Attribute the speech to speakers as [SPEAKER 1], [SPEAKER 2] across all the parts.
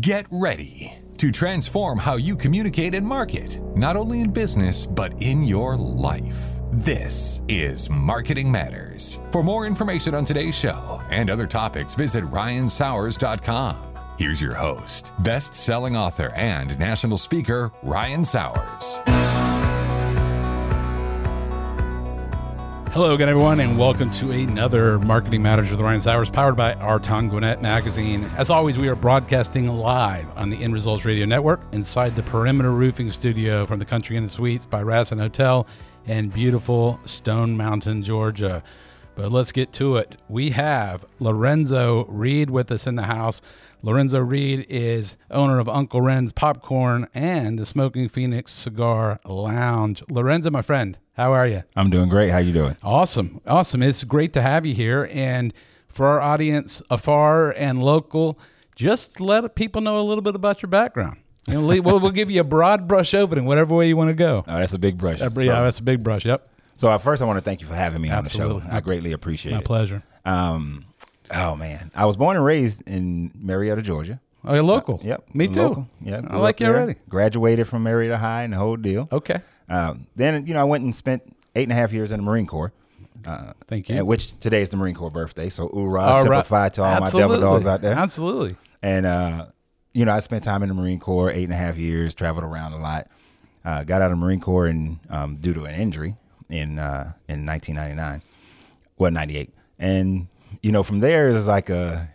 [SPEAKER 1] Get ready to transform how you communicate and market, not only in business, but in your life. This is Marketing Matters. For more information on today's show and other topics, visit ryansauers.com. Here's your host, best selling author and national speaker, Ryan Sauers.
[SPEAKER 2] Hello again, everyone, and welcome to another Marketing Matters with Ryan Sauers, powered by Arton Gwinnett Magazine. As always, we are broadcasting live on the End Resultz Radio Network inside the Perimeter Roofing Studio from the Country Inn Suites by Radisson Hotel in beautiful Stone Mountain, Georgia. But let's get to it. We have Larenzo Reid with us in the house. Larenzo Reid is owner of Uncle Renz's Popcorn and the Smoking Phoenix Cigar Lounge. Larenzo, my friend, how are you?
[SPEAKER 3] I'm doing great. How you doing?
[SPEAKER 2] Awesome. Awesome. It's great to have you here. And for our audience afar and local, just let people know a little bit about your background. You know, we'll, we'll give you a broad brush opening, whatever way you want to go.
[SPEAKER 3] Oh, that's a big brush.
[SPEAKER 2] Uh, yeah, that's a big brush. Yep.
[SPEAKER 3] So at first, I want to thank you for having me
[SPEAKER 2] Absolutely.
[SPEAKER 3] on the show. I greatly appreciate
[SPEAKER 2] My
[SPEAKER 3] it.
[SPEAKER 2] My pleasure.
[SPEAKER 3] Um, oh man, I was born and raised in Marietta, Georgia.
[SPEAKER 2] Oh, you're local.
[SPEAKER 3] Yep,
[SPEAKER 2] Me too.
[SPEAKER 3] local. Yeah,
[SPEAKER 2] I like you already.
[SPEAKER 3] Graduated from Marietta High and the whole deal.
[SPEAKER 2] Okay.
[SPEAKER 3] Um, then you know I went and spent eight and a half years in the Marine Corps. Uh,
[SPEAKER 2] Thank you.
[SPEAKER 3] and which today is the Marine Corps birthday. So hoorah,
[SPEAKER 2] right.
[SPEAKER 3] to all my devil dogs out there.
[SPEAKER 2] Absolutely.
[SPEAKER 3] And uh, you know, I spent time in the Marine Corps, eight and a half years, traveled around a lot. Uh, got out of the Marine Corps and um, due to an injury in uh, in 1999, well, 98. And you know, from there it's like a,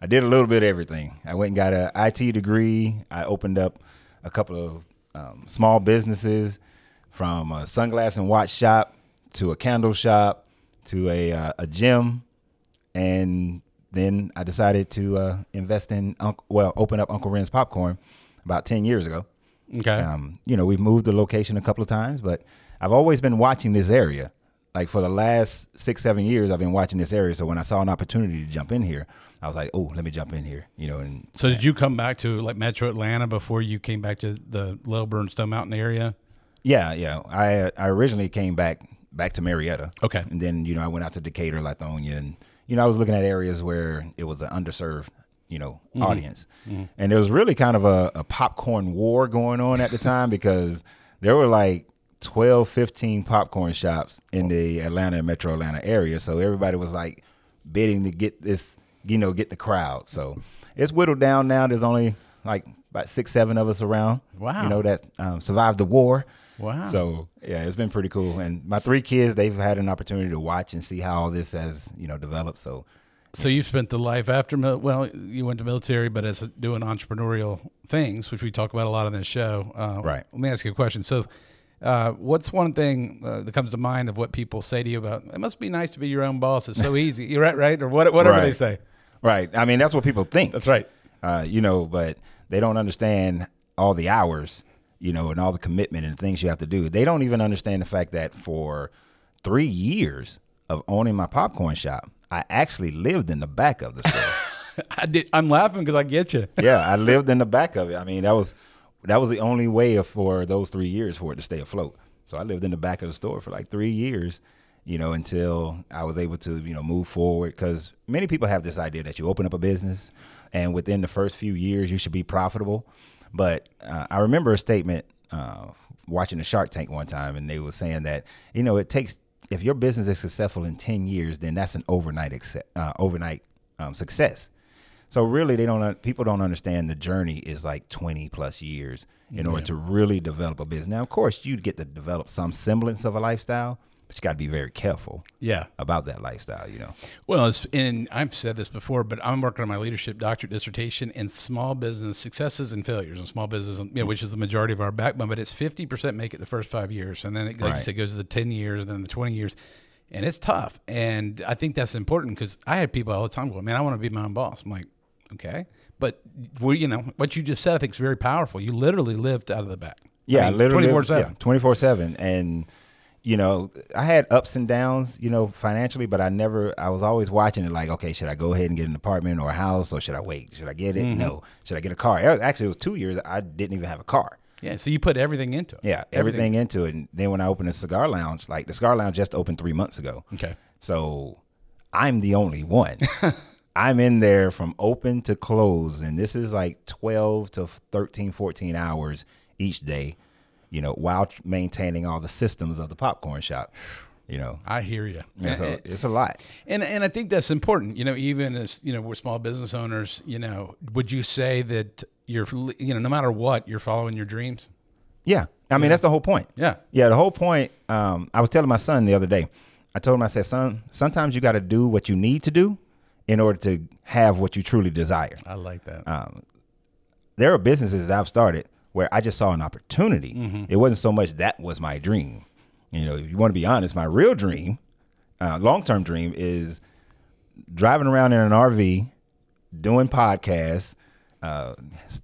[SPEAKER 3] I did a little bit of everything. I went and got a IT degree. I opened up a couple of um, small businesses, from a sunglass and watch shop to a candle shop to a uh, a gym and then I decided to uh, invest in Unc well, open up Uncle Renz's Popcorn about ten years ago.
[SPEAKER 2] Okay.
[SPEAKER 3] Um, you know, we've moved the location a couple of times, but I've always been watching this area. Like for the last six, seven years, I've been watching this area. So when I saw an opportunity to jump in here, I was like, "Oh, let me jump in here." You know, and
[SPEAKER 2] so did you come back to like Metro Atlanta before you came back to the Lilburn Stone Mountain area?
[SPEAKER 3] Yeah, yeah. I I originally came back back to Marietta.
[SPEAKER 2] Okay.
[SPEAKER 3] and then you know I went out to Decatur, Lithonia, and you know I was looking at areas where it was an underserved you know audience, and there was really kind of a, a popcorn war going on at the time because there were like 12, 15 popcorn shops in the Atlanta and Metro Atlanta area, so everybody was like bidding to get this, you know, get the crowd. So it's whittled down now. There's only like about six, seven of us around.
[SPEAKER 2] Wow.
[SPEAKER 3] you know that um, survived the war.
[SPEAKER 2] Wow.
[SPEAKER 3] So yeah, it's been pretty cool. And my three kids, they've had an opportunity to watch and see how all this has, you know, developed. So
[SPEAKER 2] So you've spent the life after mil- well, you went to military, but as doing entrepreneurial things, which we talk about a lot on this show. Uh,
[SPEAKER 3] Right.
[SPEAKER 2] Let me ask you a question. So, uh, what's one thing uh, that comes to mind of what people say to you about? It must be nice to be your own boss. It's so easy. You're right, right, or what, whatever they say.
[SPEAKER 3] right. I mean, that's what people think.
[SPEAKER 2] That's right.
[SPEAKER 3] Uh, you know, but they don't understand all the hours, you know, and all the commitment and things you have to do. They don't even understand the fact that for three years of owning my popcorn shop, I actually lived in the back of the store.
[SPEAKER 2] I did. I'm laughing because I get you.
[SPEAKER 3] yeah, I lived in the back of it. I mean, that was that was the only way for those three years for it to stay afloat. So I lived in the back of the store for like three years, you know, until I was able to, you know, move forward. Because many people have this idea that you open up a business, and within the first few years you should be profitable. But uh, I remember a statement uh, watching the Shark Tank one time, and they were saying that you know it takes if your business is successful in ten years, then that's an overnight uh, overnight um, success. So really, they don't. People don't understand the journey is like twenty plus years in order to really develop a business. Now, of course, you get to develop some semblance of a lifestyle, but you got to be very careful
[SPEAKER 2] Yeah.
[SPEAKER 3] about that lifestyle. You know.
[SPEAKER 2] Well, it's, and I've said this before, but I'm working on my leadership doctorate dissertation in small business successes and failures in small business, you know, which is the majority of our backbone. But it's 50% make it the first five years, and then it, like you said, goes to the 10 years, and then the 20 years, and it's tough. And I think that's important because I had people all the time go, "Man, I want to be my own boss." I'm like, okay, but we, you know, what you just said, I think is very powerful. You literally lived out of the back.
[SPEAKER 3] Yeah,
[SPEAKER 2] I mean,
[SPEAKER 3] literally
[SPEAKER 2] 24/7.
[SPEAKER 3] twenty four seven, and you know, I had ups and downs, you know, financially, but I never, I was always watching it like, okay, should I go ahead and get an apartment or a house, or should I wait? Should I get it?
[SPEAKER 2] Mm-hmm.
[SPEAKER 3] No. Should I get a car? It was- Actually, it was two years I didn't even have a car.
[SPEAKER 2] Yeah, so you put everything into it.
[SPEAKER 3] Yeah, everything, into it. And then when I opened a cigar lounge, like the cigar lounge just opened three months ago.
[SPEAKER 2] Okay.
[SPEAKER 3] So I'm the only one. I'm in there from open to close, and this is like 12 to 13, 14 hours each day, you know, while maintaining all the systems of the popcorn shop. You know,
[SPEAKER 2] I hear you.
[SPEAKER 3] and so it's a lot.
[SPEAKER 2] And and I think that's important. You know, even as you know, we're small business owners. You know, would you say that you're you know, no matter what, you're following your dreams?
[SPEAKER 3] Yeah, I mean that's the whole point.
[SPEAKER 2] Yeah.
[SPEAKER 3] yeah. The whole point. Um, I was telling my son the other day. I told him, I said, son, sometimes you got to do what you need to do in order to have what you truly desire.
[SPEAKER 2] I like that.
[SPEAKER 3] There are businesses that I've started where I just saw an opportunity. It wasn't so much that was my dream. You know, if you want to be honest, my real dream, uh, long term dream, is driving around in an RV, doing podcasts, uh,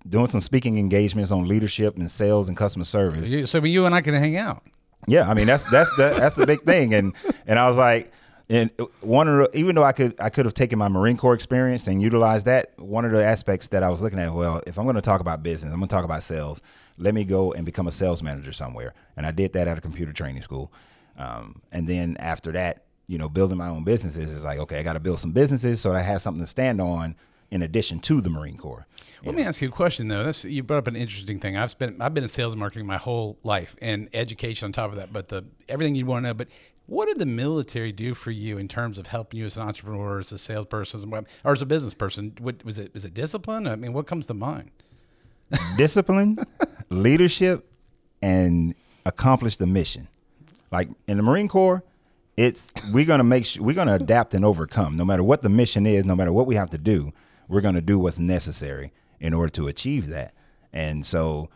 [SPEAKER 3] doing some speaking engagements on leadership and sales and customer service.
[SPEAKER 2] So you and I can hang out.
[SPEAKER 3] Yeah, I mean that's that's the that's the big thing, and and I was like, and one of the, even though I could I could have taken my Marine Corps experience and utilized that. One of the aspects that I was looking at, well, if I'm going to talk about business, I'm going to talk about sales. Let me go and become a sales manager somewhere, and I did that at a computer training school. Um, and then after that, you know, building my own businesses is like, okay, I got to build some businesses so I have something to stand on in addition to the Marine Corps.
[SPEAKER 2] Let me ask you a question though. This you brought up an interesting thing. I've spent I've been in sales and marketing my whole life and education on top of that. But the everything you want to know. But what did the military do for you in terms of helping you as an entrepreneur, as a salesperson, or as a business person? What was it? Was it discipline? I mean, what comes to mind?
[SPEAKER 3] discipline, leadership, and accomplish the mission. Like in the Marine Corps, it's we're gonna make sure we're gonna adapt and overcome. No matter what the mission is, no matter what we have to do, we're gonna do what's necessary in order to achieve that. And so,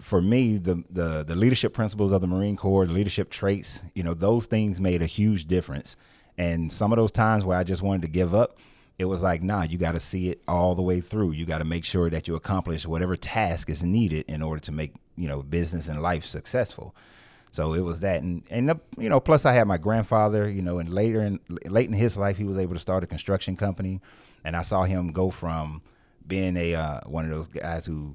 [SPEAKER 3] for me, the the the leadership principles of the Marine Corps, the leadership traits, you know, those things made a huge difference. And some of those times where I just wanted to give up, it was like, nah, you got to see it all the way through. You got to make sure that you accomplish whatever task is needed in order to make you know business and life successful. So it was that, and and the, you know, plus I had my grandfather, you know, and later in late in his life, he was able to start a construction company, and I saw him go from being a uh, one of those guys who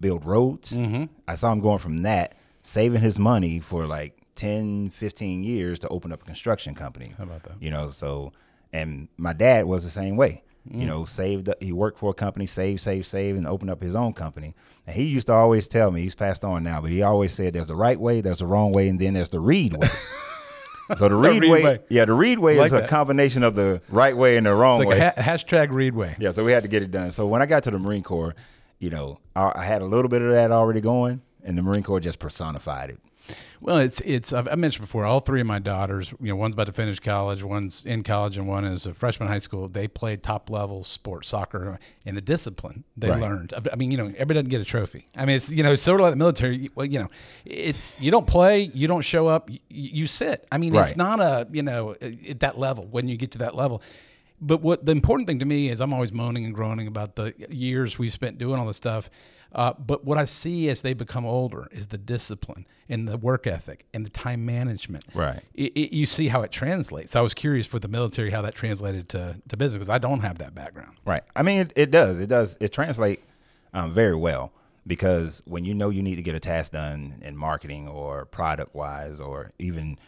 [SPEAKER 3] build roads. Mm-hmm. I saw him going from that, saving his money for like 10, 15 years to open up a construction company.
[SPEAKER 2] How about that?
[SPEAKER 3] You know, so and my dad was the same way. You know, saved. He worked for a company, saved, saved, saved, and opened up his own company. And he used to always tell me, he's passed on now, but he always said, "There's the right way, there's the wrong way, and then there's the Reid way." so the Reid,
[SPEAKER 2] Reid
[SPEAKER 3] way,
[SPEAKER 2] way.
[SPEAKER 3] yeah, the Reid way
[SPEAKER 2] Like
[SPEAKER 3] is a
[SPEAKER 2] that.
[SPEAKER 3] combination of the right way and the wrong
[SPEAKER 2] It's
[SPEAKER 3] way.
[SPEAKER 2] like a ha- hashtag Reidway.
[SPEAKER 3] Yeah, so we had to get it done. So when I got to the Marine Corps, you know, I, I had a little bit of that already going, and the Marine Corps just personified it.
[SPEAKER 2] Well, it's it's I've, I mentioned before. All three of my daughters, you know, one's about to finish college, one's in college, and one is a freshman in high school. They played top level sports, soccer, and the discipline they
[SPEAKER 3] Right.
[SPEAKER 2] learned. I mean, you know, everybody doesn't get a trophy. I mean, it's you know, it's sort of like the military. Well, you know, it's you don't play, you don't show up, you, you sit. I mean, it's not a you know at that level when you get to that level. But what the important thing to me is, I'm always moaning and groaning about the years we spent doing all this stuff. Uh, but what I see as they become older is the discipline and the work ethic and the time management.
[SPEAKER 3] Right.
[SPEAKER 2] It, it, you see how it translates. I was curious for the military how that translated to, to business because I don't have that background.
[SPEAKER 3] Right. I mean, it, it does. It does. It translates um, very well because when you know you need to get a task done in marketing or product wise or even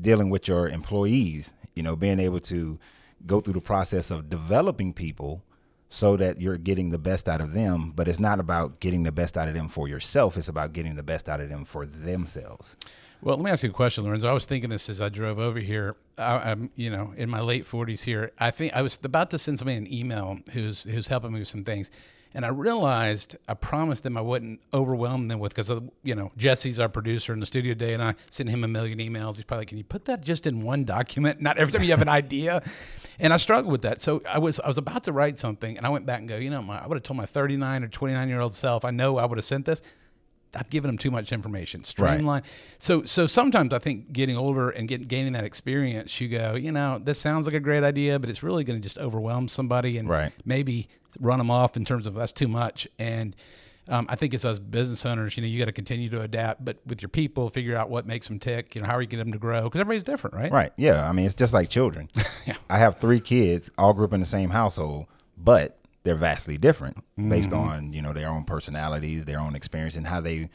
[SPEAKER 3] dealing with your employees, you know, being able to go through the process of developing people so that you're getting the best out of them. But it's not about getting the best out of them for yourself, it's about getting the best out of them for themselves.
[SPEAKER 2] Well, let me ask you a question, Larenzo. I was thinking this as I drove over here. I, I'm, you know, in my late 40s here. I think I was about to send somebody an email who's who's helping me with some things, and I realized I promised them I wouldn't overwhelm them with because you know Jesse's our producer in the studio today, and I sent him a million emails. He's probably, like, can you put that just in one document? Not every time you have an idea. And I struggled with that. So I was I was about to write something, and I went back and go, you know, my, I would have told my 39 or 29 year old self, I know I would have sent this. I've given them too much information. Streamline. So so sometimes I think getting older and getting gaining that experience, you go, you know, this sounds like a great idea, but it's really going to just overwhelm somebody and
[SPEAKER 3] Right.
[SPEAKER 2] maybe run them off in terms of that's too much. And um, I think it's us business owners, you know, you got to continue to adapt, but with your people, figure out what makes them tick. You know, how are you getting them to grow? Because everybody's different, right?
[SPEAKER 3] Right. Yeah. I mean, it's just like children.
[SPEAKER 2] Yeah.
[SPEAKER 3] I have three kids, all grew up in the same household, but they're vastly different based on you know their own personalities, their own experience, and how they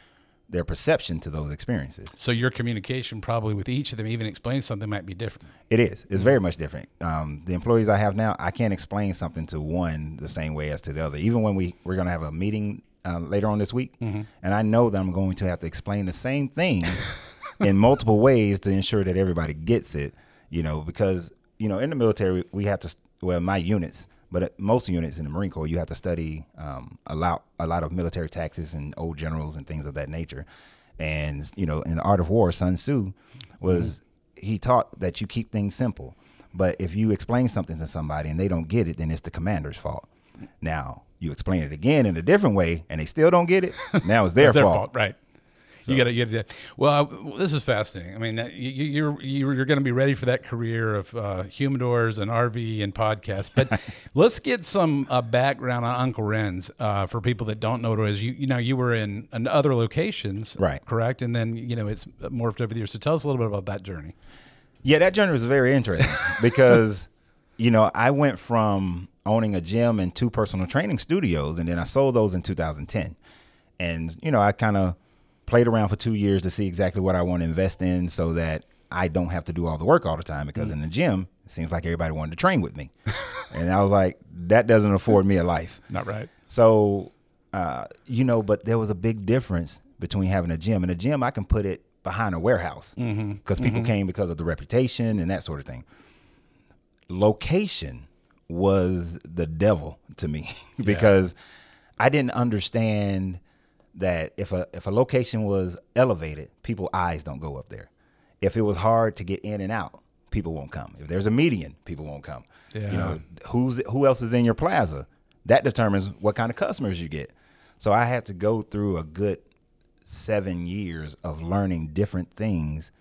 [SPEAKER 3] their perception to those experiences.
[SPEAKER 2] So your communication probably with each of them, even explaining something, might be different.
[SPEAKER 3] It is. It's very much different. Um, the employees I have now, I can't explain something to one the same way as to the other. Even when we we're going to have a meeting uh, later on this week, and I know that I'm going to have to explain the same thing in multiple ways to ensure that everybody gets it. You know, because you know in the military we have to well my units, but at most units in the Marine Corps you have to study um, a lot a lot of military taxes and old generals and things of that nature. And you know, in the Art of War, Sun Tzu was he taught that you keep things simple. But if you explain something to somebody and they don't get it, then it's the commander's fault. Now you explain it again in a different way and they still don't get it. Now it's their,
[SPEAKER 2] their
[SPEAKER 3] fault.
[SPEAKER 2] fault, right? You got to get it. Well, this is fascinating. I mean, you, you- you're you're, you're going to be ready for that career of uh, humidors and RV and podcasts. But let's get some uh, background on Uncle Renz's uh, for people that don't know what it is. You you know you were in, in other locations,
[SPEAKER 3] Right.
[SPEAKER 2] Correct, and then you know it's morphed over the years. So tell us a little bit about that journey.
[SPEAKER 3] Yeah, that journey was very interesting because, you know, I went from owning a gym and two personal training studios, and then I sold those in 2010. And, you know, I kind of played around for two years to see exactly what I want to invest in so that I don't have to do all the work all the time because in the gym, it seems like everybody wanted to train with me. and I was like, that doesn't afford me a life.
[SPEAKER 2] Not right.
[SPEAKER 3] So, uh, you know, but there was a big difference between having a gym and a gym. I can put it behind a warehouse because people came because of the reputation and that sort of thing. Location was the devil to me because I didn't understand that if a if a location was elevated, people eyes don't go up there. If it was hard to get in and out, people won't come. If there's a median, people won't come.
[SPEAKER 2] Yeah.
[SPEAKER 3] You know, who's who else is in your plaza? That determines what kind of customers you get. So I had to go through a good seven years of learning different things,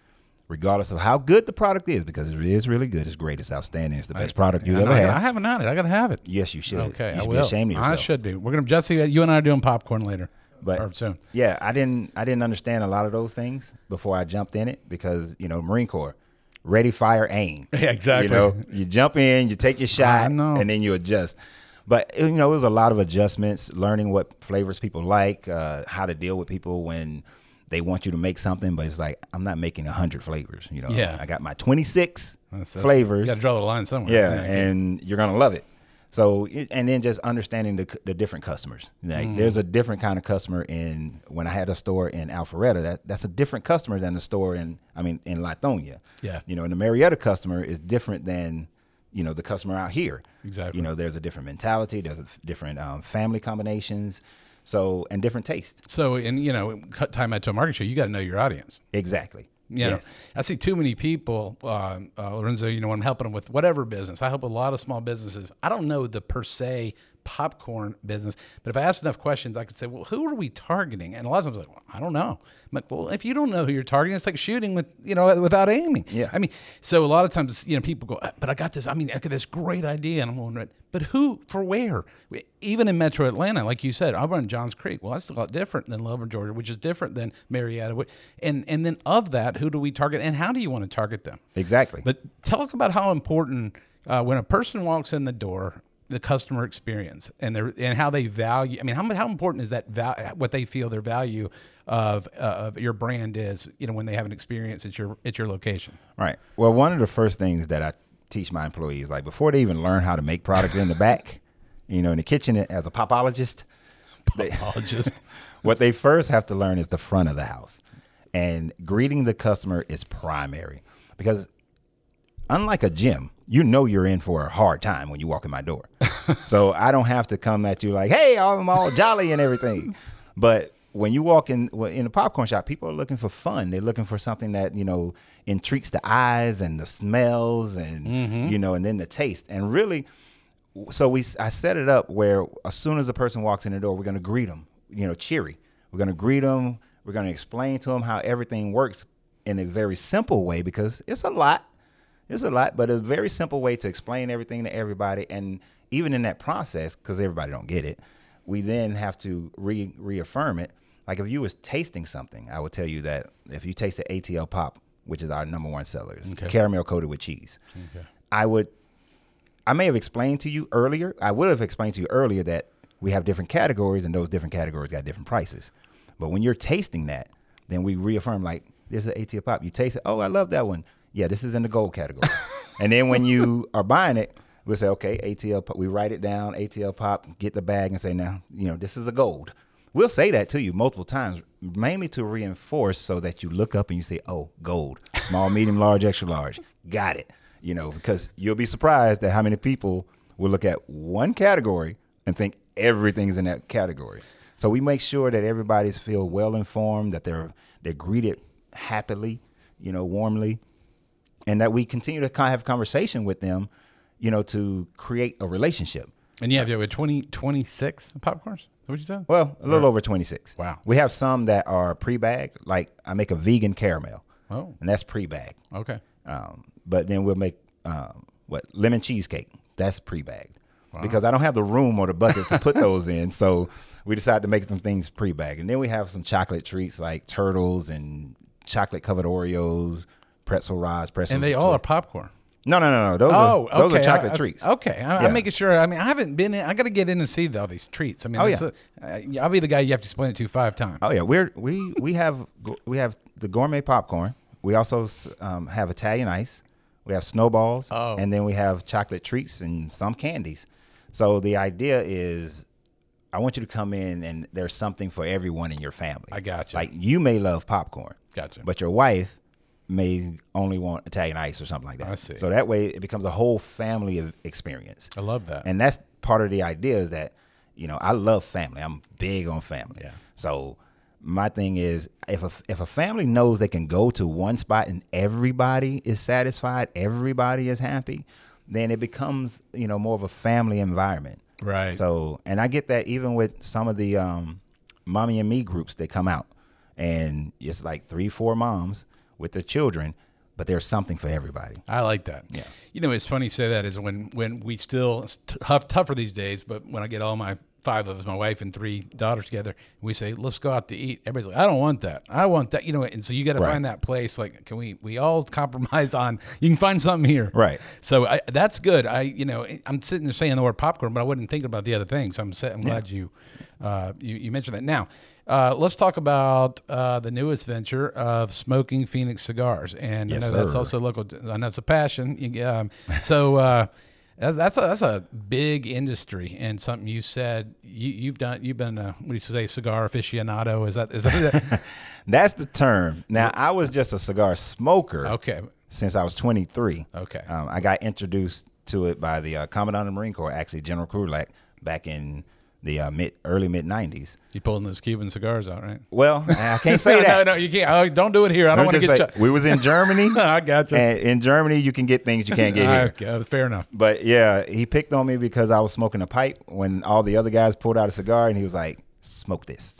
[SPEAKER 3] regardless of how good the product is, because it is really good. It's great. It's outstanding. It's the best product you've ever had.
[SPEAKER 2] I haven't had it. I got to have it.
[SPEAKER 3] yes, you should.
[SPEAKER 2] Okay,
[SPEAKER 3] you
[SPEAKER 2] I will.
[SPEAKER 3] be ashamed of yourself.
[SPEAKER 2] I should be. We're gonna Jesse. You and I are doing popcorn later,
[SPEAKER 3] But-
[SPEAKER 2] or soon.
[SPEAKER 3] Yeah, I didn't I didn't understand a lot of those things before I jumped in it because, you know, Marine Corps, ready, fire, aim.
[SPEAKER 2] Yeah, exactly.
[SPEAKER 3] You know, you jump in, you take your shot, and then you adjust. But you know, it was a lot of adjustments, learning what flavors people like, uh, how to deal with people when they want you to make something, but it's like I'm not making hundred flavors. You know,
[SPEAKER 2] Yeah.
[SPEAKER 3] I got my 26
[SPEAKER 2] That's- that's-
[SPEAKER 3] flavors.
[SPEAKER 2] You got to draw the line somewhere.
[SPEAKER 3] Yeah, and you're gonna love it. So, and then just understanding the the different customers. Like,
[SPEAKER 2] Mm.
[SPEAKER 3] there's a different kind of customer in when I had a store in Alpharetta. That that's a different customer than the store in I mean in Lithonia.
[SPEAKER 2] Yeah.
[SPEAKER 3] you know, and the Marietta customer is different than you know the customer out here.
[SPEAKER 2] Exactly.
[SPEAKER 3] You know, there's a different mentality. There's different um, family combinations. So and different taste.
[SPEAKER 2] So, and you know, cut time out to a market show, you got to know your audience.
[SPEAKER 3] Exactly.
[SPEAKER 2] You know,
[SPEAKER 3] Yes.
[SPEAKER 2] I see too many people, uh, uh, Larenzo. You know, when I'm helping them with whatever business, I help a lot of small businesses. I don't know the per se popcorn business, but if I ask enough questions, I could say, "Well, who are we targeting?" And a lot of times, like, well, I don't know. I'm like, "Well, if you don't know who you're targeting, it's like shooting with you know without aiming."
[SPEAKER 3] Yeah.
[SPEAKER 2] I mean, so a lot of times, you know, people go, "But I got this. I mean, I got this great idea," and I'm going, "But who for where?" Even in Metro Atlanta, like you said, I run Johns Creek. Well, that's a lot different than Lover, Georgia, which is different than Marietta. And and then of that, who do we target, and how do you want to target them?
[SPEAKER 3] Exactly.
[SPEAKER 2] But talk about how important uh, when a person walks in the door, the customer experience and their and how they value. I mean, how how important is that val- what they feel their value of uh, of your brand is? You know, when they have an experience at your at your location.
[SPEAKER 3] Right. Well, one of the first things that I teach my employees, like before they even learn how to make product in the back, you know, in the kitchen as a popologist, they-
[SPEAKER 2] Apologist.
[SPEAKER 3] what they first have to learn is the front of the house. And greeting the customer is primary because unlike a gym, you know you're in for a hard time when you walk in my door. so I don't have to come at you like, "Hey, I'm all jolly and everything." But when you walk in in a popcorn shop, people are looking for fun. They're looking for something that you know intrigues the eyes and the smells and mm-hmm. you know, and then the taste. And really, so we I set it up where as soon as a person walks in the door, we're going to greet them, you know, cheery. We're going to greet them. We're going to explain to them how everything works in a very simple way because it's a lot. It's a lot, but it's a very simple way to explain everything to everybody. And even in that process, because everybody don't get it, we then have to re- reaffirm it. Like if you was tasting something, I would tell you that if you taste the ATL pop, which is our number one seller,
[SPEAKER 2] Okay.
[SPEAKER 3] caramel coated with cheese.
[SPEAKER 2] Okay.
[SPEAKER 3] I would I may have explained to you earlier. I would have explained to you earlier that we have different categories and those different categories got different prices. But when you're tasting that, then we reaffirm like this is ATL pop. You taste it. Oh, I love that one. Yeah, this is in the gold category. and then when you are buying it, we'll say, okay, ATL pop. We write it down, ATL pop, get the bag and say, now, you know, this is a gold. We'll say that to you multiple times, mainly to reinforce so that you look up and you say, oh, gold, small, medium, large, extra large. Got it. You know, because you'll be surprised at how many people will look at one category and think everything's in that category. So we make sure that everybody's feel well informed, that they're they're greeted happily, you know, warmly, and that we continue to kind of have conversation with them, you know, to create a relationship.
[SPEAKER 2] And you have you have 20, 26 popcorns. Is what you said?
[SPEAKER 3] Well, a little over 26.
[SPEAKER 2] Wow.
[SPEAKER 3] We have some that are pre-bagged, like I make a vegan caramel,
[SPEAKER 2] Oh,
[SPEAKER 3] and that's pre-bagged.
[SPEAKER 2] okay.
[SPEAKER 3] Um, but then we'll make um, what lemon cheesecake. That's pre-bagged because I don't have the room or the buckets to put those in. So we decided to make some things pre-bagged, and then we have some chocolate treats like turtles and chocolate covered Oreos, pretzel rods, pretzel.
[SPEAKER 2] And they all are popcorn.
[SPEAKER 3] no, no, no, no. Those
[SPEAKER 2] Oh,
[SPEAKER 3] are those
[SPEAKER 2] okay.
[SPEAKER 3] are chocolate
[SPEAKER 2] I- I-
[SPEAKER 3] treats.
[SPEAKER 2] Okay, I,
[SPEAKER 3] Yeah.
[SPEAKER 2] I'm making sure. I mean, I haven't been in. I got to get in and see all these treats. I mean,
[SPEAKER 3] Oh,
[SPEAKER 2] this, uh, I'll be the guy you have to explain it to five times.
[SPEAKER 3] Oh yeah, we're we we have we have the gourmet popcorn. We also um, have Italian ice. We have snowballs,
[SPEAKER 2] Oh.
[SPEAKER 3] and then we have chocolate treats and some candies. So the idea is, I want you to come in and there's something for everyone in your family.
[SPEAKER 2] I got you.
[SPEAKER 3] Like you may love popcorn,
[SPEAKER 2] Gotcha.
[SPEAKER 3] but your wife may only want Italian ice or something like that.
[SPEAKER 2] I see.
[SPEAKER 3] So that way it becomes a whole family of experience.
[SPEAKER 2] I love that.
[SPEAKER 3] And that's part of the idea is that, you know, I love family. I'm big on family.
[SPEAKER 2] Yeah.
[SPEAKER 3] So my thing is if a, if a family knows they can go to one spot and everybody is satisfied, everybody is happy, then it becomes, you know, more of a family environment.
[SPEAKER 2] Right.
[SPEAKER 3] So, and I get that even with some of the um, mommy and me groups that come out, and it's like three, four moms with their children, but there's something for everybody.
[SPEAKER 2] I like that.
[SPEAKER 3] Yeah.
[SPEAKER 2] You know, it's funny you say that is when when we still it's tough tougher these days, but when I get all my five of us, my wife and three daughters together, we say let's go out to eat. Everybody's like, I don't want that. I want that. You know, and so you got to
[SPEAKER 3] Right.
[SPEAKER 2] find that place. Like, can we we all compromise on? You can find something here.
[SPEAKER 3] Right.
[SPEAKER 2] So I, that's good. I you know I'm sitting there saying the word popcorn, but I wasn't thinking about the other things. I'm I'm glad you uh, you you mentioned that. Now. Uh, let's talk about uh, the newest venture of smoking Phoenix cigars, and
[SPEAKER 3] Yes,
[SPEAKER 2] I know that's also local. I know it's a passion. Um, so uh, that's that's a, that's a big industry, and something you said you, you've done. You've been a, what do you say, cigar aficionado? Is that is that
[SPEAKER 3] That's the term. Now, I was just a cigar smoker
[SPEAKER 2] okay?
[SPEAKER 3] since I was 23.
[SPEAKER 2] Okay.
[SPEAKER 3] Um, I got introduced to it by the uh, Commandant of the Marine Corps, actually General Krulak, back in the uh, mid early mid 90s.
[SPEAKER 2] You pulling those Cuban cigars out, right?
[SPEAKER 3] Well, I can't say
[SPEAKER 2] no,
[SPEAKER 3] that.
[SPEAKER 2] no, no, you can't. Oh, don't do it here. I don't want to get.
[SPEAKER 3] say,
[SPEAKER 2] Ch-
[SPEAKER 3] we was in Germany,
[SPEAKER 2] I got you.
[SPEAKER 3] and in Germany you can get things you can't get here.
[SPEAKER 2] Okay, fair enough.
[SPEAKER 3] But yeah, he picked on me because I was smoking a pipe when all the other guys pulled out a cigar, and he was like, "Smoke this."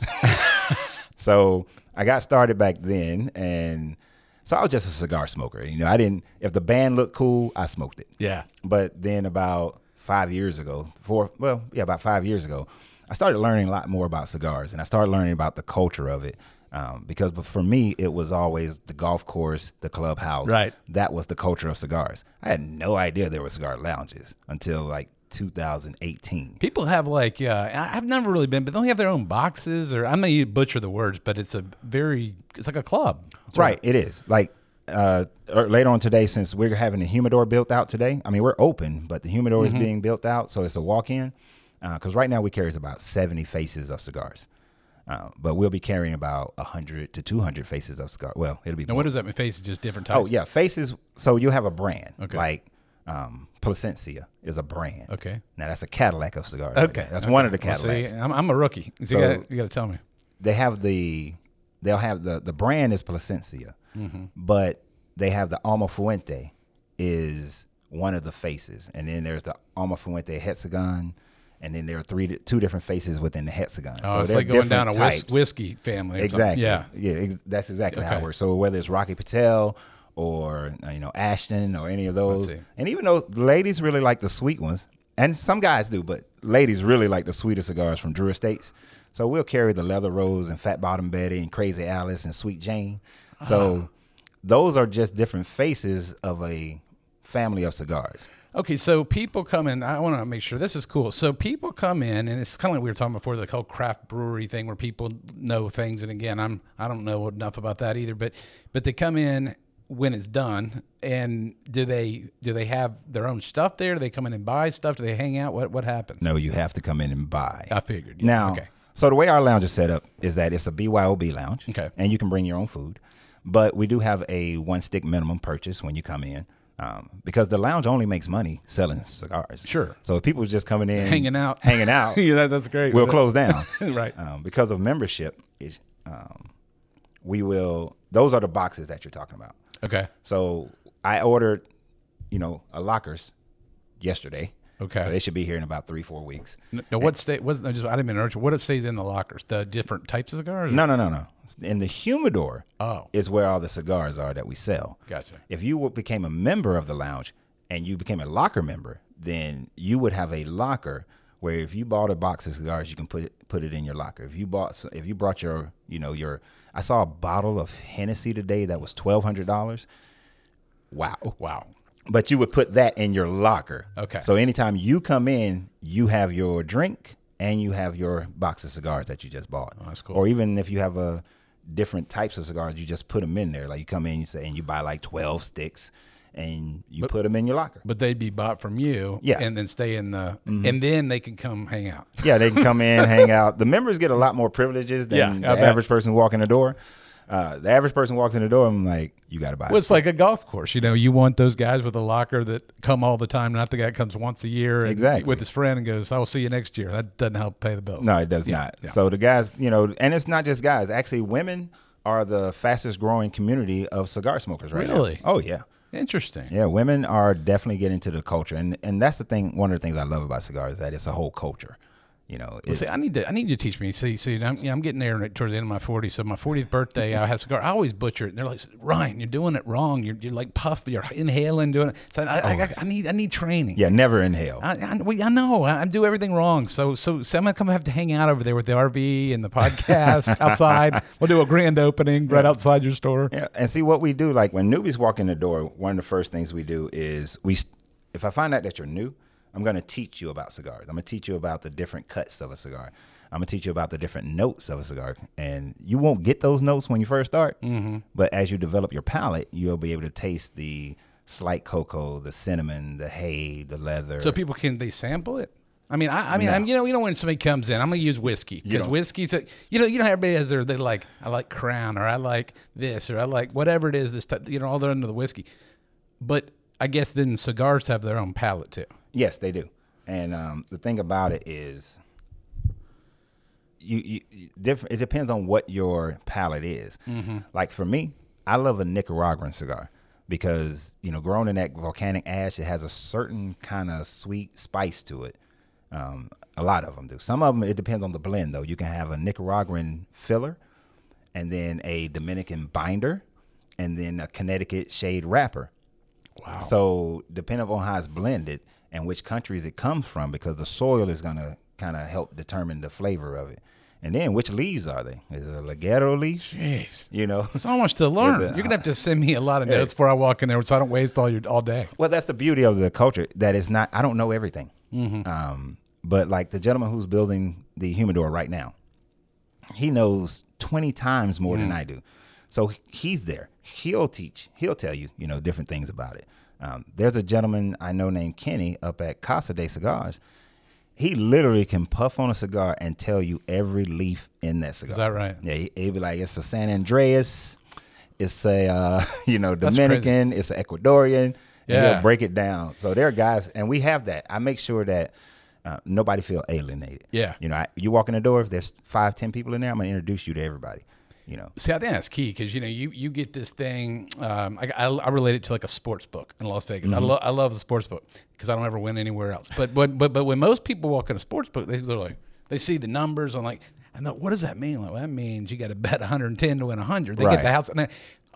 [SPEAKER 3] so I got started back then, and so I was just a cigar smoker. You know, I didn't. If the band looked cool, I smoked it.
[SPEAKER 2] Yeah.
[SPEAKER 3] But then about five years ago, four, well, yeah, about five years ago, I started learning a lot more about cigars, and I started learning about the culture of it. Um, because for me, it was always the golf course, the clubhouse.
[SPEAKER 2] Right.
[SPEAKER 3] That was the culture of cigars. I had no idea there were cigar lounges until like 2018.
[SPEAKER 2] People have like uh, I've never really been, but they only have their own boxes, or I may butcher the words, but it's a very it's like a club.
[SPEAKER 3] Right, it is. Like uh, er, later on today, since we're having a humidor built out today, I mean, we're open, but the humidor
[SPEAKER 2] Mm-hmm.
[SPEAKER 3] is being built out, so it's a walk in. Because right now we carry about 70 faces of cigars. Uh, but we'll be carrying about 100 to 200 faces of cigar. Well, it'll be
[SPEAKER 2] Now,
[SPEAKER 3] more.
[SPEAKER 2] what does that mean? Face just different types.
[SPEAKER 3] Oh, yeah, faces. So you'll have a brand.
[SPEAKER 2] Okay.
[SPEAKER 3] Like um, Plasencia is a brand.
[SPEAKER 2] Okay.
[SPEAKER 3] Now that's a Cadillac of cigars.
[SPEAKER 2] Okay,
[SPEAKER 3] there. That's
[SPEAKER 2] okay.
[SPEAKER 3] one of the
[SPEAKER 2] Well,
[SPEAKER 3] Cadillacs.
[SPEAKER 2] see, I'm, I'm a rookie. So,
[SPEAKER 3] So-
[SPEAKER 2] you, you gotta tell me.
[SPEAKER 3] they have the they'll have the the brand is Plasencia,
[SPEAKER 2] Mm-hmm.
[SPEAKER 3] but they have the Alma Fuerte is one of the faces, and then there's the Alma Fuerte hexagon, and then there are three two different faces within the hexagon.
[SPEAKER 2] Oh, it's
[SPEAKER 3] they're
[SPEAKER 2] like going down a whis- whiskey family. or something.
[SPEAKER 3] Exactly.
[SPEAKER 2] Yeah.
[SPEAKER 3] Yeah. Ex- that's exactly how
[SPEAKER 2] Okay.
[SPEAKER 3] it works. So whether it's Rocky Patel or uh, you know Ashton or any of those, and even though ladies really like the sweet ones, and some guys do, but ladies really like the sweeter cigars from Drew Estates. So we'll carry the Leather Rose and Fat Bottom Betty and Crazy Alice and Sweet Jane. So uh-huh. those are just different faces of a family of cigars.
[SPEAKER 2] Okay, so people come in. I want to make sure this is cool. So people come in, and it's kind of like we were talking before the whole craft brewery thing, where people know things. And again, I'm I don't know enough about that either, but but they come in when it's done, and do they do they have their own stuff there? Do they come in and buy stuff? Do they hang out? What what happens?
[SPEAKER 3] No, you have to come in and buy.
[SPEAKER 2] I figured. yeah.
[SPEAKER 3] Now,
[SPEAKER 2] okay,
[SPEAKER 3] so the way our lounge is set up is that it's a BYOB lounge.
[SPEAKER 2] Okay.
[SPEAKER 3] And you can bring your own food. But we do have a one stick minimum purchase when you come in. Um, because the lounge only makes money selling cigars.
[SPEAKER 2] Sure.
[SPEAKER 3] So if people are just coming in,
[SPEAKER 2] hanging out,
[SPEAKER 3] hanging out,
[SPEAKER 2] yeah, that, that's great.
[SPEAKER 3] we'll close down.
[SPEAKER 2] right.
[SPEAKER 3] Um, because of membership, is um, we will. Those are the boxes that you're talking about.
[SPEAKER 2] Okay.
[SPEAKER 3] So I ordered, you know, a lockers yesterday.
[SPEAKER 2] Okay.
[SPEAKER 3] So they should be here in about three, four weeks.
[SPEAKER 2] Now, what state? No, just I didn't mean to. What it stays in the lockers? The different types of cigars?
[SPEAKER 3] No, no, no, no. In the humidor
[SPEAKER 2] Oh,
[SPEAKER 3] is where all the cigars are that we sell.
[SPEAKER 2] gotcha.
[SPEAKER 3] If you became a member of the lounge and you became a locker member, then you would have a locker where if you bought a box of cigars, you can put it, put it in your locker. If you bought, if you brought your, you know, your, I saw a bottle of Hennessy today that was twelve hundred dollars. Wow.
[SPEAKER 2] Wow.
[SPEAKER 3] But you would put that in your locker.
[SPEAKER 2] Okay.
[SPEAKER 3] So anytime you come in, you have your drink and you have your box of cigars that you just bought.
[SPEAKER 2] Oh, that's cool.
[SPEAKER 3] Or even if you have a different types of cigars, you just put them in there. Like you come in, you say, and you buy like twelve sticks, and you put them in your locker.
[SPEAKER 2] But they'd be bought from you,
[SPEAKER 3] Yeah. Mm-hmm.
[SPEAKER 2] and then stay in the, and then they can come hang out.
[SPEAKER 3] Yeah, they can come in, hang out. The members get a lot more privileges than
[SPEAKER 2] Yeah,
[SPEAKER 3] the
[SPEAKER 2] bet.
[SPEAKER 3] average person walking the door. Uh, the average person walks in the door, and I'm like, you got to buy.
[SPEAKER 2] Well, it's like a golf course. You know, you want those guys with a locker that come all the time, not the guy that comes once a year and
[SPEAKER 3] Exactly.
[SPEAKER 2] with his friend and goes, "I will see you next year." That doesn't help pay the bills.
[SPEAKER 3] No, it does
[SPEAKER 2] Yeah,
[SPEAKER 3] not.
[SPEAKER 2] yeah.
[SPEAKER 3] So the guys, you know, and it's not just guys. Actually, women are the fastest growing community of cigar smokers right now.
[SPEAKER 2] Really?
[SPEAKER 3] Oh yeah.
[SPEAKER 2] Interesting.
[SPEAKER 3] Yeah, women are definitely getting to the culture, and and that's the thing. One of the things I love about cigars is that it's a whole culture. You know,
[SPEAKER 2] Well, see, I need to. I need you to teach me. See, see, I'm, you know, I'm getting there towards the end of my 40s. So my 40th birthday, I had a cigar. I always butcher it. And they're like, Ryan, you're doing it wrong. You're, you're like puff. You're inhaling, doing it. So I, I, oh. I, I need, I need training.
[SPEAKER 3] yeah, never inhale.
[SPEAKER 2] I, I, well, I know I, I do everything wrong. So, so, so I'm gonna come have to hang out over there with the RV and the podcast outside. We'll do a grand opening right outside your store.
[SPEAKER 3] Yeah, and see what we do. Like when newbies walk in the door, one of the first things we do is we. If I find out that you're new, I'm going to teach you about cigars. I'm going to teach you about the different cuts of a cigar. I'm going to teach you about the different notes of a cigar, and you won't get those notes when you first start. Mm-hmm. But as you develop your palate, you'll be able to taste the slight cocoa, the cinnamon, the hay, the leather.
[SPEAKER 2] So people can they sample it? I mean, I, I mean, I'm, you know, you know, when somebody comes in, I'm gonna use whiskey because whiskey's, a, you know, you know, how everybody has their, they like, I like Crown or I like this or I like whatever it is. This, type, you know, all they're under the whiskey. But I guess then cigars have their own palate too.
[SPEAKER 3] Yes, they do. And um, the thing about it is, you, you you- different. It depends on what your palate is. Like for me, I love a Nicaraguan cigar because you know, grown in that volcanic ash, it has a certain kind of sweet spice to it. Um, a lot of them do. Some of them, it depends on the blend though. You can have a Nicaraguan filler, and then a Dominican binder, and then a Connecticut shade wrapper.
[SPEAKER 2] Wow.
[SPEAKER 3] So depending on how it's blended and which countries it comes from, because the soil is gonna kind of help determine the flavor of it. And then which leaves are they? Is it a Ligero leaf?
[SPEAKER 2] Jeez.
[SPEAKER 3] You know.
[SPEAKER 2] So much to learn.
[SPEAKER 3] It-
[SPEAKER 2] You're gonna have to send me a lot of notes before I walk in there, so I don't waste all your all day.
[SPEAKER 3] Well, that's the beauty of the culture. that is not. I don't know everything. Um, but like the gentleman who's building the humidor right now, he knows twenty times more than I do. So he's there. He'll teach. He'll tell you, you know, different things about it. Um, there's a gentleman I know named Kenny up at Casa de Cigars. He literally can puff on a cigar and tell you every leaf in that cigar.
[SPEAKER 2] Is that right?
[SPEAKER 3] Yeah, he, he'd be like, it's a San Andrés, it's a uh, you know. Dominican, it's an Ecuadorian.
[SPEAKER 2] Yeah.
[SPEAKER 3] he'll break it down. So there are guys, and we have that. I make sure that uh, nobody feel alienated.
[SPEAKER 2] Yeah.
[SPEAKER 3] you know, I, you walk in the door. If there's five, ten people in there, I'm gonna introduce you to everybody. You know,
[SPEAKER 2] See, I think that's key because you know you you get this thing. Um, I, I, I relate it to like a sports book in Las Vegas. I love I love the sports book because I don't ever win anywhere else. But but but but when most people walk in a sports book, they, they're like they see the numbers on like, and what does that mean? Like, well, that means you got to bet 110 to win 100. They
[SPEAKER 3] Right.
[SPEAKER 2] get the house. And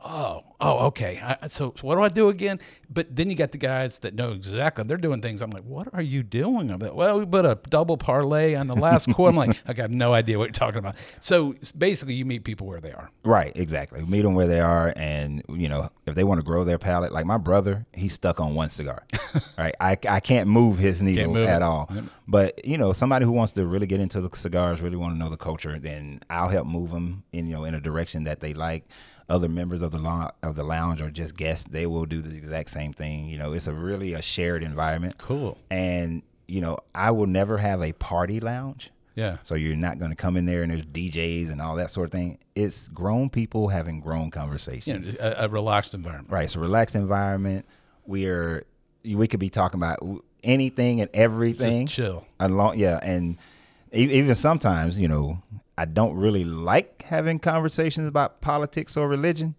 [SPEAKER 2] Oh, oh, okay. I, so, so what do I do again? But then you got the guys that know exactly they're doing things. I'm like, what are you doing? I'm like, well, we put a double parlay on the last quarter. I'm like, I have no idea what you're talking about. So basically, you meet people where they are.
[SPEAKER 3] Right, exactly. Meet them where they are, and you know if they want to grow their palate. Like my brother, he's stuck on one cigar. right, I, I can't move his needle
[SPEAKER 2] move
[SPEAKER 3] at
[SPEAKER 2] it.
[SPEAKER 3] all. But you know, somebody who wants to really get into the cigars, really want to know the culture, then I'll help move them in you know in a direction that they like. Other members of the lo- of the lounge or just guests, they will do the exact same thing. You know, it's a really a shared environment.
[SPEAKER 2] Cool.
[SPEAKER 3] And you know, I will never have a party lounge.
[SPEAKER 2] Yeah.
[SPEAKER 3] So you're not going to come in there and there's DJs and all that sort of thing. It's grown people having grown conversations.
[SPEAKER 2] know, a, a relaxed environment.
[SPEAKER 3] Right. It's a relaxed environment. We are we could be talking about anything and everything.
[SPEAKER 2] Just chill.
[SPEAKER 3] Along, yeah, and even sometimes, you know, I don't really like having conversations about politics or religion.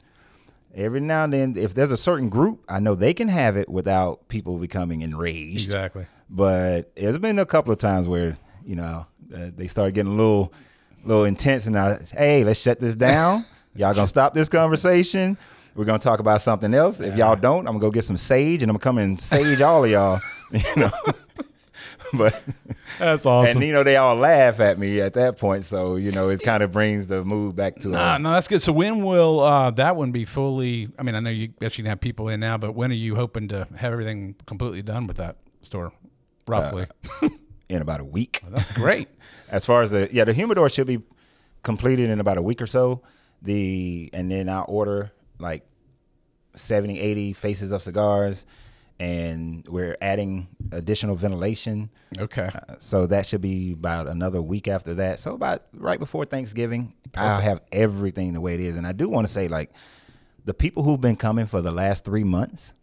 [SPEAKER 3] Every now and then, if there's a certain group, I know they can have it without people becoming enraged.
[SPEAKER 2] Exactly.
[SPEAKER 3] But there's been a couple of times where you know uh, they started getting a little, little intense, and I, hey, let's shut this down. Y'all gonna stop this conversation. We're gonna talk about something else. If y'all don't, I'm gonna go get some sage, and I'm gonna come and sage all of y'all. You know, but
[SPEAKER 2] That's awesome.
[SPEAKER 3] and you know they all laugh at me at that point. So you know it kind of brings the mood back to.
[SPEAKER 2] Nah,
[SPEAKER 3] a,
[SPEAKER 2] no, that's good. So when will uh, that one be fully? I mean, I know you guess you can have people in now, but when are you hoping to have everything completely done with that store, roughly?
[SPEAKER 3] in about a week.
[SPEAKER 2] that's great.
[SPEAKER 3] As far as the yeah, the humidor should be completed in about a week or so. The and then I'll order like 70, 80 faces of cigars, and we're adding additional ventilation.
[SPEAKER 2] Okay.
[SPEAKER 3] Uh, So that should be about another week after that. So about right before Thanksgiving, I'll have everything the way it is. And I do want to say, like, the people who've been coming for the last three months,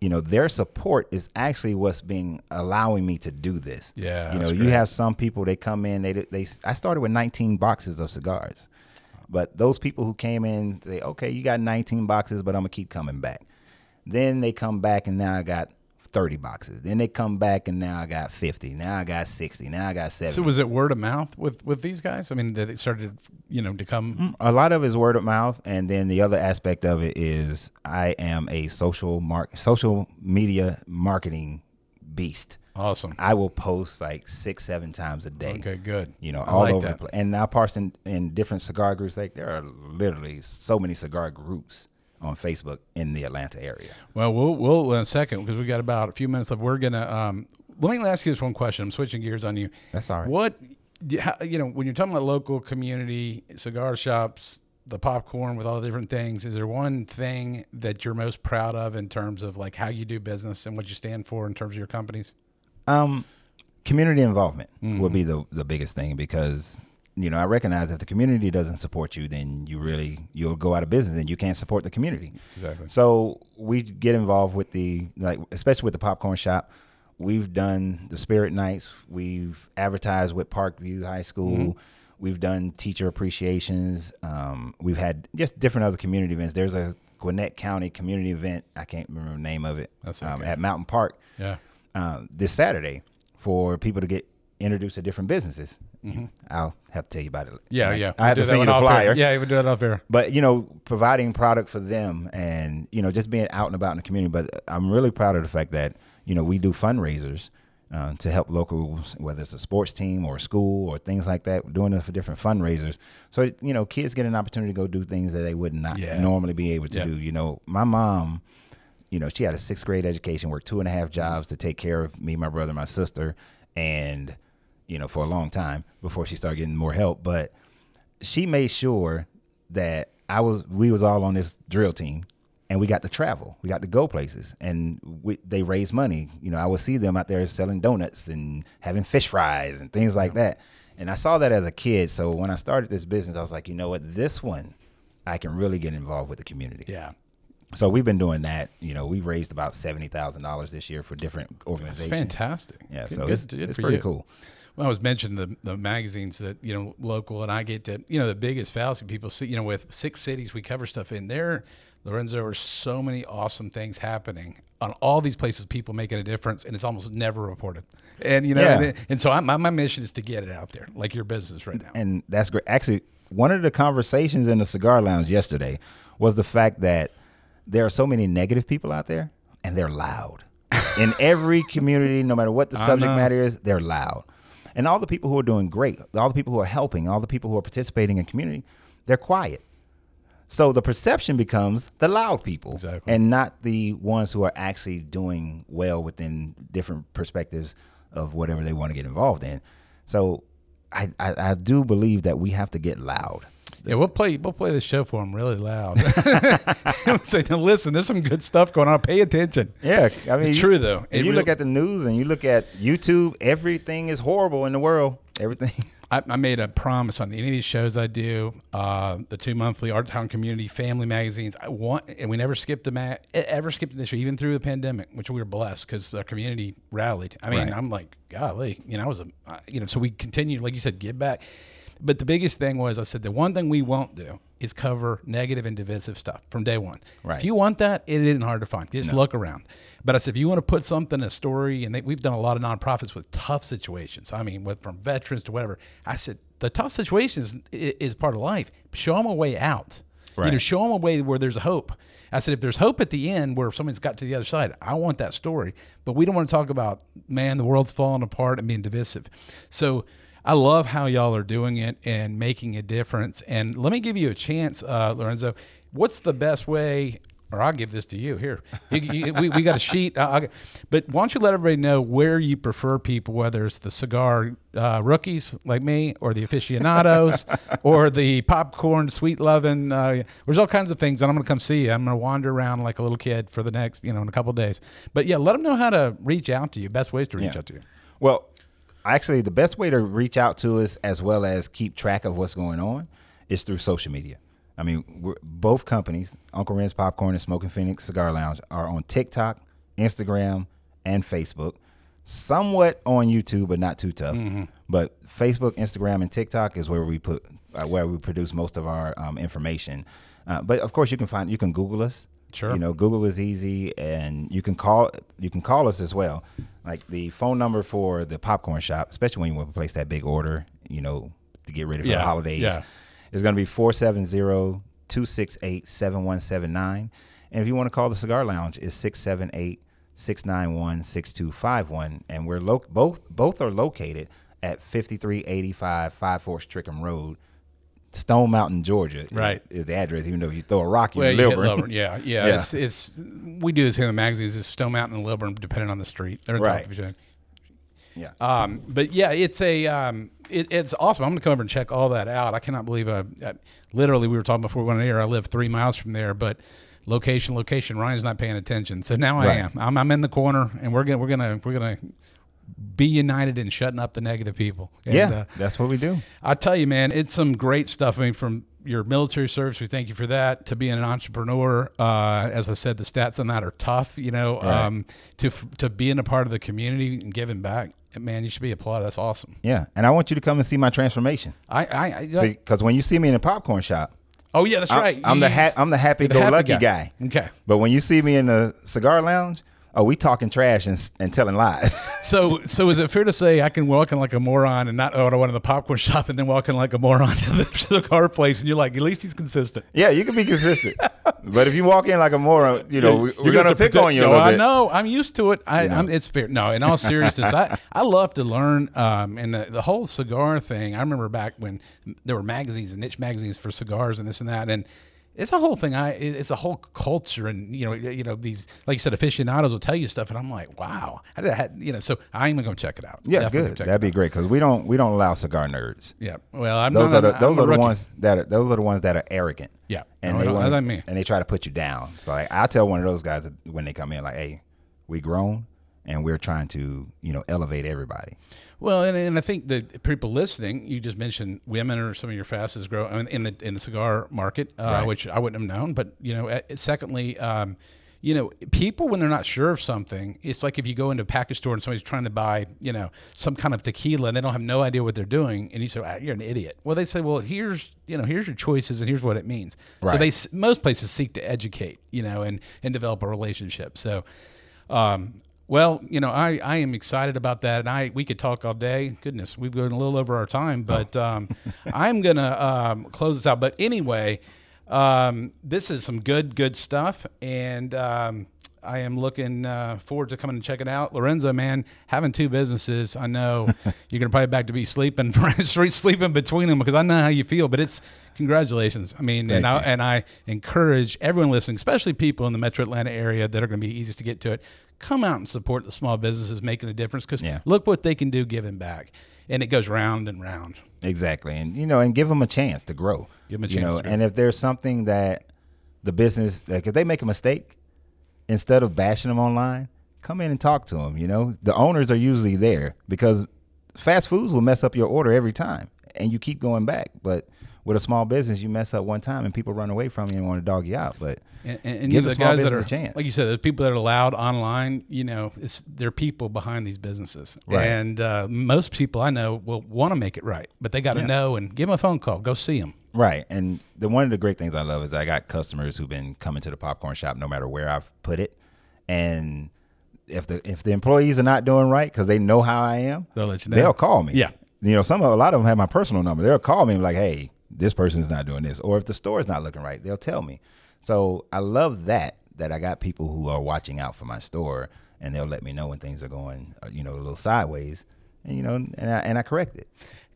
[SPEAKER 3] you know, their support is actually what's being allowing me to do this.
[SPEAKER 2] Yeah,
[SPEAKER 3] you know, you have some people they come in, they they. I started with 19 boxes of cigars, but those people who came in say, okay, you got 19 boxes, but I'm gonna keep coming back. Then they come back and now I got 30 boxes. Then they come back and now I got 50. Now I got 60. Now I got 70.
[SPEAKER 2] So was it word of mouth with with these guys? I mean, that it started, you know, to come.
[SPEAKER 3] Mm, a lot of it is word of mouth, and then the other aspect of it is I am a social mark social media marketing beast.
[SPEAKER 2] Awesome.
[SPEAKER 3] I will post like six, seven times a day.
[SPEAKER 2] Okay, good.
[SPEAKER 3] You know,
[SPEAKER 2] I
[SPEAKER 3] all
[SPEAKER 2] like
[SPEAKER 3] over
[SPEAKER 2] that.
[SPEAKER 3] the place. And now parts in, in different cigar groups. Like there are literally so many cigar groups on Facebook in the Atlanta area.
[SPEAKER 2] Well, we'll we'll in a second because we got about a few minutes left. We're gonna um, let me ask you this one question. I'm switching gears on you.
[SPEAKER 3] That's all right.
[SPEAKER 2] What you know when you're talking about local community cigar shops, the popcorn with all the different things. Is there one thing that you're most proud of in terms of like how you do business and what you stand for in terms of your companies?
[SPEAKER 3] Um, community involvement
[SPEAKER 2] Mm-hmm.
[SPEAKER 3] would be the the biggest thing because you know I recognize if the community doesn't support you, then you really you'll go out of business and you can't support the community.
[SPEAKER 2] Exactly.
[SPEAKER 3] So we get involved with the like, especially with the popcorn shop. We've done the Spirit Nights. We've advertised with Parkview High School. We've done teacher appreciations. Um, we've had just different other community events. There's a Gwinnett County community event. I can't remember the name of it.
[SPEAKER 2] That's
[SPEAKER 3] um,
[SPEAKER 2] okay.
[SPEAKER 3] at Mountain Park
[SPEAKER 2] Yeah.
[SPEAKER 3] uh, this Saturday for people to get introduced to different businesses. I'll have to tell you about it.
[SPEAKER 2] Mm-hmm. Yeah, yeah.
[SPEAKER 3] I have
[SPEAKER 2] We'll
[SPEAKER 3] to send you the flyer.
[SPEAKER 2] air. Yeah, we do that off air.
[SPEAKER 3] But you know, providing product for them, and you know, just being out and about in the community. But I'm really proud of the fact that you know we do fundraisers uh, to help locals, whether it's a sports team or a school or things like that. We're doing it for different fundraisers, so you know, kids get an opportunity to go do things that they would not
[SPEAKER 2] Yeah.
[SPEAKER 3] normally be able to
[SPEAKER 2] Yeah.
[SPEAKER 3] do. You know, my mom you know, she had a sixth grade education, worked two and a half jobs to take care of me, my brother, my sister, and you know, for a long time before she started getting more help. But she made sure that I was, we was all on this drill team, and we got to travel, we got to go places, and we, they raised money. You know, I would see them out there selling donuts and having fish fries and things like that. And I saw that as a kid. So when I started this business, I was like, you know what, this one, I can really get involved with the community.
[SPEAKER 2] Yeah.
[SPEAKER 3] So we've been doing that. You know, we raised about seventy thousand dollars this year for different organizations.
[SPEAKER 2] fantastic.
[SPEAKER 3] Yeah,
[SPEAKER 2] Good-
[SPEAKER 3] so
[SPEAKER 2] good-
[SPEAKER 3] it's, it's pretty
[SPEAKER 2] you.
[SPEAKER 3] cool.
[SPEAKER 2] I was mentioning the the magazines that you know local, and I get to you know the biggest fallacy people see. You know, with six cities we cover stuff in there, Larenzo, are so many awesome things happening on all these places. People making a difference, and it's almost never reported. And you know,
[SPEAKER 3] Yeah.
[SPEAKER 2] and, and so I, my my mission is to get it out there, like your business right now.
[SPEAKER 3] And that's great. Actually, one of the conversations in the cigar lounge yesterday was the fact that there are so many negative people out there, and they're loud. in every community, no matter what the subject matter is, they're loud. And all the people who are doing great, all the people who are helping, all the people who are participating in community, they're quiet. So the perception becomes the loud people
[SPEAKER 2] Exactly.
[SPEAKER 3] and not the ones who are actually doing well within different perspectives of whatever they want to get involved in. So I, I, I do believe that we have to get loud.
[SPEAKER 2] Yeah, we'll play we'll play the show for them really loud. Say, now listen, there's some good stuff going on. Pay attention.
[SPEAKER 3] Yeah, I mean,
[SPEAKER 2] It's true, though.
[SPEAKER 3] If
[SPEAKER 2] It
[SPEAKER 3] you look at the news and you look at YouTube, everything is horrible in the world. Everything.
[SPEAKER 2] I, I made a promise on any of these shows I do, uh, the two monthly Art Town Community Family magazines. I want, and we never skipped a ma- ever skipped an issue, even through the pandemic, which we were blessed because our community rallied. I mean,
[SPEAKER 3] Right.
[SPEAKER 2] I'm like, golly, you know, I was a, you know, so we continued, like you said, give back. But the biggest thing was, I said, the one thing we won't do is cover negative and divisive stuff from day one.
[SPEAKER 3] Right.
[SPEAKER 2] If you want that, it isn't hard to find. Just look around. But I said, if you want to put something, in a story, and they, we've done a lot of nonprofits with tough situations. I mean, with, from veterans to whatever. I said, the tough situations is, is part of life. Show them a way out. You know,
[SPEAKER 3] Right.
[SPEAKER 2] show them a way where there's a hope. I said, if there's hope at the end where someone's got to the other side, I want that story. But we don't want to talk about, man, the world's falling apart and being divisive. So I love how y'all are doing it and making a difference. And let me give you a chance, uh, Larenzo. What's the best way? Or I'll give this to you here. You, you, we, we got a sheet, but why don't you let everybody know where you prefer people, whether it's the cigar uh, rookies like me, or the aficionados, or the popcorn sweet loving. Uh, there's all kinds of things, and I'm going to come see you. I'm going to wander around like a little kid for the next, you know, in a couple of days. But yeah, let them know how to reach out to you. Best ways to reach
[SPEAKER 3] Yeah.
[SPEAKER 2] out to you.
[SPEAKER 3] Well, actually, the best way to reach out to us as well as keep track of what's going on is through social media. I mean, we're, both companies, Uncle Renz's Popcorn and Smoking Phoenix Cigar Lounge, are on TikTok, Instagram, and Facebook. Somewhat on YouTube, but not too tough. But Facebook, Instagram, and TikTok is where we put uh, where we produce most of our um, information. Uh, but of course, you can find you can Google us.
[SPEAKER 2] Sure.
[SPEAKER 3] You know, Google is easy, and you can call you can call us as well. Like the phone number for the popcorn shop, especially when you want to place that big order, you know, to get ready for
[SPEAKER 2] Yeah,
[SPEAKER 3] the holidays,
[SPEAKER 2] yeah.
[SPEAKER 3] is going to be 470-268-7179. And if you want to call the cigar lounge, it's 678-691-6251. And we're lo- both both are located at 5385 Five Forks Trickum Road, Stone Mountain, Georgia.
[SPEAKER 2] Right.
[SPEAKER 3] Is, the address, even though if you throw a rock, you
[SPEAKER 2] Well,
[SPEAKER 3] in
[SPEAKER 2] you
[SPEAKER 3] Lilburn.
[SPEAKER 2] Yeah, yeah.
[SPEAKER 3] Yeah.
[SPEAKER 2] It's it's we do this here in the magazines. It's Stone Mountain and Lilburn, depending on the street. They're on top of each other.
[SPEAKER 3] Yeah.
[SPEAKER 2] Um, but yeah, it's a um, it, it's awesome. I'm gonna come over and check all that out. I cannot believe uh, uh, literally we were talking before we went on air. I live three miles from there, but location, location. Ryan's not paying attention, so now I
[SPEAKER 3] Right.
[SPEAKER 2] am. I'm, I'm in the corner, and we're gonna we're gonna we're gonna be united in shutting up the negative people. And,
[SPEAKER 3] yeah,
[SPEAKER 2] uh,
[SPEAKER 3] that's what we do.
[SPEAKER 2] I tell you, man, it's some great stuff. I mean, from your military service, we thank you for that. To being an entrepreneur, uh, as I said, the stats on that are tough. You know,
[SPEAKER 3] Right.
[SPEAKER 2] um, to to being a part of the community and giving back, man, you should be applauded. That's awesome.
[SPEAKER 3] Yeah, and I want you to come and see my transformation.
[SPEAKER 2] I, I, I
[SPEAKER 3] Because when you see me in a popcorn shop,
[SPEAKER 2] oh yeah, that's right.
[SPEAKER 3] I'm the ha- I'm the happy-go-lucky guy.
[SPEAKER 2] Okay,
[SPEAKER 3] But when you see me in the cigar lounge, oh, we talking trash and, and telling lies.
[SPEAKER 2] so so is it fair to say I can walk in like a moron and not I went to the popcorn shop and then walk in like a moron to the car place and you're like at least he's consistent.
[SPEAKER 3] yeah, you can be consistent. but if you walk in like a moron, you know, we,
[SPEAKER 2] You're
[SPEAKER 3] gonna pick on you a
[SPEAKER 2] No, I know. I'm used to it. I. I'm, it's fair. No, in all seriousness, I, I love to learn. Um, and the, the whole cigar thing. I remember back when there were magazines and niche magazines for cigars and this and that. And it's a whole thing. I it's a whole culture, and you know, you know these like you said, aficionados will tell you stuff, and I'm like, wow, I did, had, you know. So I'm gonna go check it out.
[SPEAKER 3] Yeah,
[SPEAKER 2] Definitely
[SPEAKER 3] good. That'd be great because we don't we don't allow cigar nerds.
[SPEAKER 2] Yeah. Well, I'm
[SPEAKER 3] Those
[SPEAKER 2] not,
[SPEAKER 3] are the
[SPEAKER 2] I'm
[SPEAKER 3] those are the ones that are, those are the ones that are arrogant.
[SPEAKER 2] Yeah.
[SPEAKER 3] and
[SPEAKER 2] No,
[SPEAKER 3] they want and they try to put you down. So like, I tell one of those guys when they come in, like, hey, we grown and we're trying to you know elevate everybody.
[SPEAKER 2] Well, and, and I think that people listening, you just mentioned women are some of your fastest grow I mean, in the in the cigar market, uh,
[SPEAKER 3] Right.
[SPEAKER 2] which I wouldn't have known. But you know, uh, secondly, um, you know, people when they're not sure of something, it's like if you go into a package store and somebody's trying to buy, you know, some kind of tequila and they don't have no idea what they're doing, and you say, ah, "You're an idiot." Well, they say, "Well, here's you know, here's your choices and here's what it means." So they most places seek to educate, you know, and and develop a relationship. So. Um, Well, you know, I, I am excited about that, and I we could talk all day. Goodness, we've gone a little over our time, but um, I'm gonna um, close this out. But anyway, um, this is some good good stuff, and um, I am looking uh, forward to coming and checking out. Larenzo, man, having two businesses, I know you're gonna probably back to be sleeping sleeping between them because I know how you feel. But it's congratulations. I mean, and I, and I encourage everyone listening, especially people in the Metro Atlanta area that are going to be easiest to get to it. Come out and support the small businesses making a difference because
[SPEAKER 3] Yeah.
[SPEAKER 2] look what they can do giving back, and it goes round and round.
[SPEAKER 3] Exactly, and you know, and give them a chance to grow.
[SPEAKER 2] Give 'em a chance, you know,
[SPEAKER 3] and if there's something that the business, like if they make a mistake, instead of bashing them online, come in and talk to them. You know, the owners are usually there because fast foods will mess up your order every time, and you keep going back. But with a small business, you mess up one time, and people run away from you and want to dog you out. But
[SPEAKER 2] And, and, and
[SPEAKER 3] Give
[SPEAKER 2] the
[SPEAKER 3] the
[SPEAKER 2] guys that are,
[SPEAKER 3] a chance.
[SPEAKER 2] like you said, there's people that are loud online. You know, it's they're people behind these businesses,
[SPEAKER 3] Right.
[SPEAKER 2] and uh, most people I know will want to make it right, but they got to
[SPEAKER 3] Yeah.
[SPEAKER 2] know and give them a phone call, go see them.
[SPEAKER 3] Right. And the one of the great things I love is I got customers who've been coming to the popcorn shop no matter where I've put it. And if the if the employees are not doing right because they know how I am,
[SPEAKER 2] They'll let you know.
[SPEAKER 3] they'll call me.
[SPEAKER 2] Yeah.
[SPEAKER 3] You know, some of a lot of them have my personal number. They'll call me and be like, "Hey, this person's not doing this," or if the store is not looking right, they'll tell me. So I love that that I got people who are watching out for my store and they'll let me know when things are going, uh, you know, a little sideways, and you know, and I, and I correct it.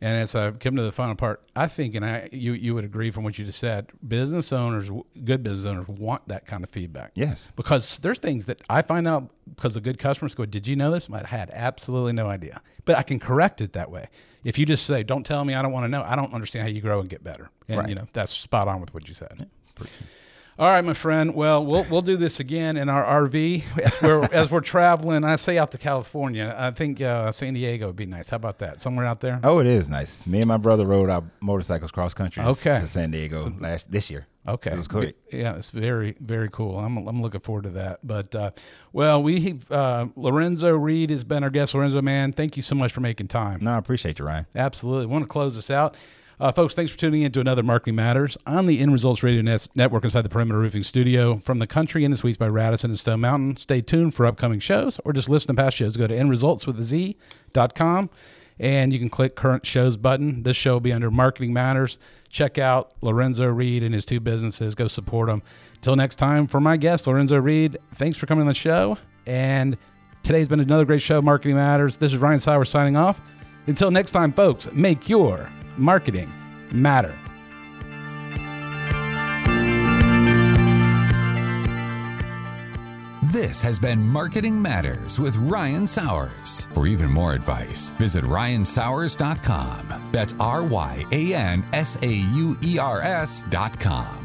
[SPEAKER 2] And as I come to the final part, I think, and I you you would agree from what you just said, business owners, good business owners, want that kind of feedback.
[SPEAKER 3] Yes.
[SPEAKER 2] because there's things that I find out because of good customers go, "Did you know this?" I had absolutely no idea, but I can correct it that way. If you just say, "Don't tell me," I don't want to know. I don't understand how you grow and get better. And
[SPEAKER 3] Right.
[SPEAKER 2] you know that's spot on with what you said. All right, my friend. Well, we'll we'll do this again in our RV as we're as we're traveling. I say out to California. I think uh, San Diego would be nice. How about that? Somewhere out there.
[SPEAKER 3] Oh, it is nice. Me and my brother rode our motorcycles cross country
[SPEAKER 2] Okay.
[SPEAKER 3] to San Diego last this year.
[SPEAKER 2] Okay,
[SPEAKER 3] it was great.
[SPEAKER 2] Yeah, it's very very cool. I'm I'm looking forward to that. But uh, well, we uh, Larenzo Reid has been our guest. Larenzo, man, thank you so much for making time.
[SPEAKER 3] No, I appreciate you, Ryan.
[SPEAKER 2] Absolutely. want to close this out. Uh, folks, thanks for tuning in to another Marketing Matters on the End Resultz Radio Net- Network inside the Perimeter Roofing Studio. From the Country Inn the suites by Radisson and Stone Mountain. Stay tuned for upcoming shows or just listen to past shows. Go to InResultsWithAZ.com and you can click current shows button. This show will be under Marketing Matters. Check out Larenzo Reid and his two businesses. Go support them. Until next time, for my guest, Larenzo Reid, thanks for coming on the show. And today's been another great show, Marketing Matters. This is Ryan Sauer signing off. Until next time, folks, make your marketing matter.
[SPEAKER 1] This has been Marketing Matters with Ryan Sauers. For even more advice, visit ryansauers.com. That's R Y A N S A U E R S.com.